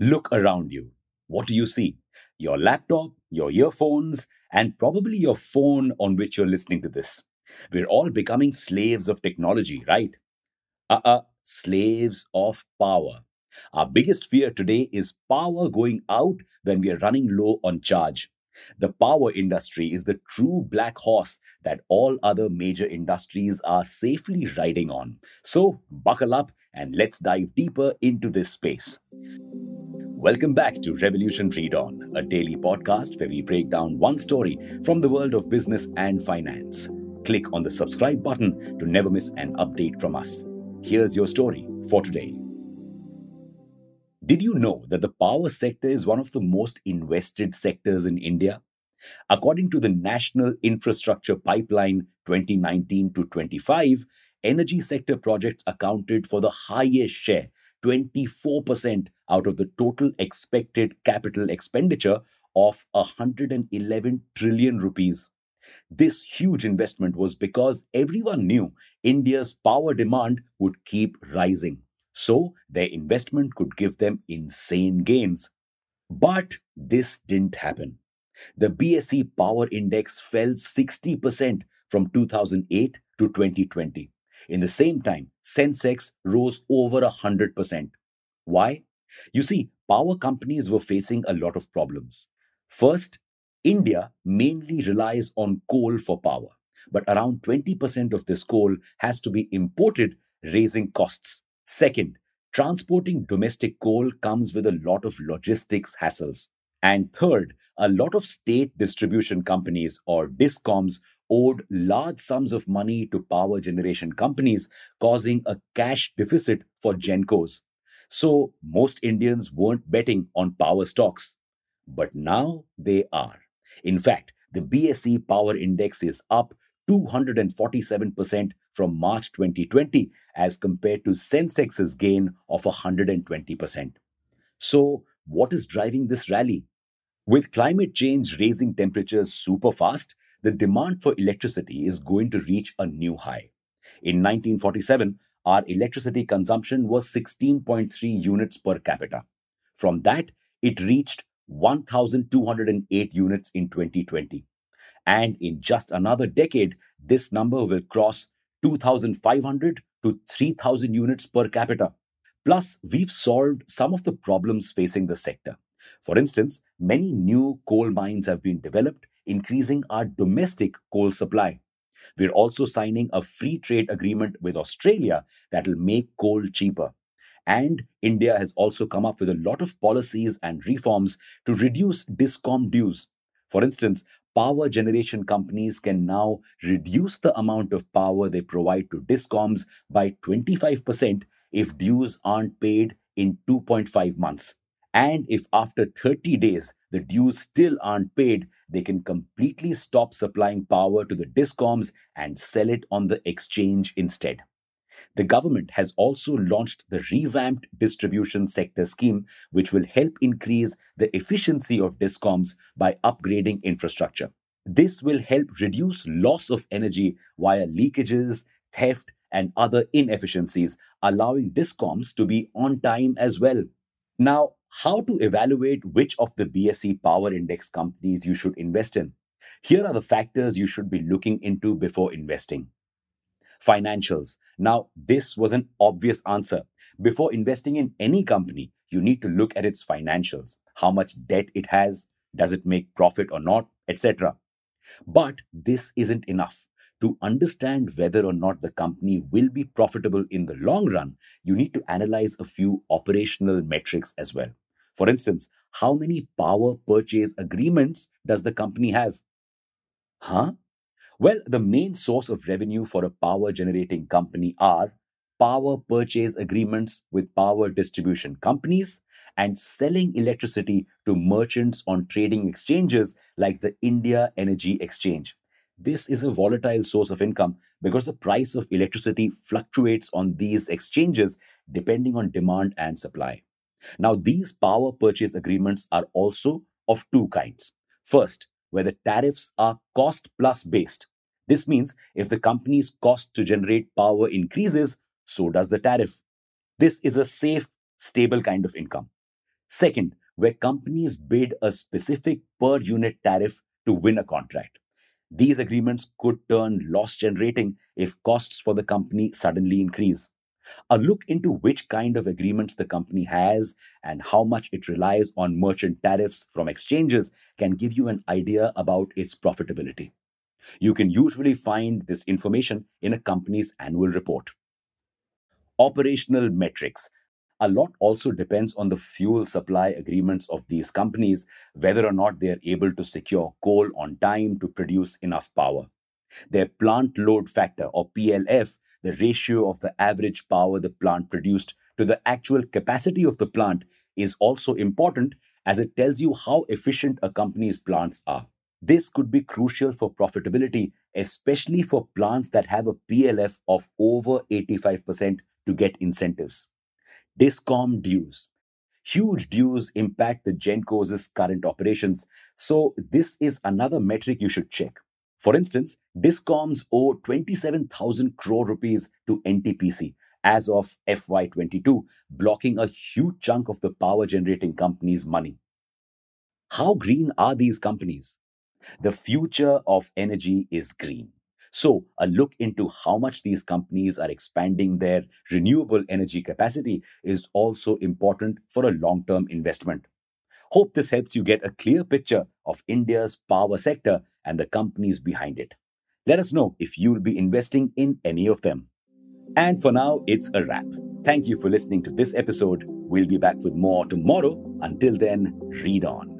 Look around you. What do you see? Your laptop, your earphones, and probably your phone on which you're listening to this. We're all becoming slaves of technology, right? Uh uh, slaves of power. Our biggest fear today is power going out when we are running low on charge. The power industry is the true black horse that all other major industries are safely riding on. So, buckle up and let's dive deeper into this space. Welcome back to Revolution Read-On, a daily podcast where we break down one story from the world of business and finance. Click on the subscribe button to never miss an update from us. Here's your story for today. Did you know that the power sector is one of the most invested sectors in India? According to the National Infrastructure Pipeline 2019 to 25, energy sector projects accounted for the highest share, 24% out of the total expected capital expenditure of 111 trillion rupees. This huge investment was because everyone knew India's power demand would keep rising so their investment could give them insane gains. But this didn't happen. The BSE Power Index fell 60% from 2008 to 2020. In the same time, Sensex rose over 100%. Why? You see, power companies were facing a lot of problems. First, India mainly relies on coal for power, but around 20% of this coal has to be imported, raising costs. Second, transporting domestic coal comes with a lot of logistics hassles. And third, a lot of state distribution companies or DISCOMs owed large sums of money to power generation companies, causing a cash deficit for GENCOs. So most Indians weren't betting on power stocks. But now they are. In fact, the BSE Power Index is up 247% from March 2020 as compared to Sensex's gain of 120%. So, what is driving this rally? With climate change raising temperatures super fast, the demand for electricity is going to reach a new high. In 1947, our electricity consumption was 16.3 units per capita. From that, it reached 1,208 units in 2020. And in just another decade, this number will cross 2,500 to 3,000 units per capita. Plus, we've solved some of the problems facing the sector. For instance, many new coal mines have been developed, increasing our domestic coal supply. We're also signing a free trade agreement with Australia that will make coal cheaper. And India has also come up with a lot of policies and reforms to reduce discom dues. For instance, power generation companies can now reduce the amount of power they provide to discoms by 25% if dues aren't paid in 2.5 months. And if after 30 days the dues still aren't paid, they can completely stop supplying power to the discoms and sell it on the exchange instead. The government has also launched the revamped distribution sector scheme, which will help increase the efficiency of discoms by upgrading infrastructure. This will help reduce loss of energy via leakages, theft, and other inefficiencies, allowing discoms to be on time as well. Now, how to evaluate which of the BSE Power Index companies you should invest in? Here are the factors you should be looking into before investing. Financials. Now, this was an obvious answer. Before investing in any company, you need to look at its financials how much debt it has, does it make profit or not, etc. But this isn't enough. To understand whether or not the company will be profitable in the long run, you need to analyze a few operational metrics as well. For instance, how many power purchase agreements does the company have? Huh? Well, the main source of revenue for a power generating company are power purchase agreements with power distribution companies and selling electricity to merchants on trading exchanges like the India Energy Exchange. This is a volatile source of income because the price of electricity fluctuates on these exchanges depending on demand and supply. Now, these power purchase agreements are also of two kinds. First, where the tariffs are cost plus based. This means if the company's cost to generate power increases, so does the tariff. This is a safe, stable kind of income. Second, where companies bid a specific per unit tariff to win a contract. These agreements could turn loss generating if costs for the company suddenly increase. A look into which kind of agreements the company has and how much it relies on merchant tariffs from exchanges can give you an idea about its profitability. You can usually find this information in a company's annual report. Operational metrics. A lot also depends on the fuel supply agreements of these companies, whether or not they are able to secure coal on time to produce enough power. Their plant load factor, or PLF, the ratio of the average power the plant produced to the actual capacity of the plant, is also important as it tells you how efficient a company's plants are. This could be crucial for profitability, especially for plants that have a PLF of over 85% to get incentives. Discom dues. Huge dues impact the Gencos' current operations, so this is another metric you should check. For instance, Discoms owe 27,000 crore rupees to NTPC as of FY22, blocking a huge chunk of the power generating company's money. How green are these companies? The future of energy is green. So, a look into how much these companies are expanding their renewable energy capacity is also important for a long term investment. Hope this helps you get a clear picture of India's power sector and the companies behind it. Let us know if you'll be investing in any of them. And for now, it's a wrap. Thank you for listening to this episode. We'll be back with more tomorrow. Until then, read on.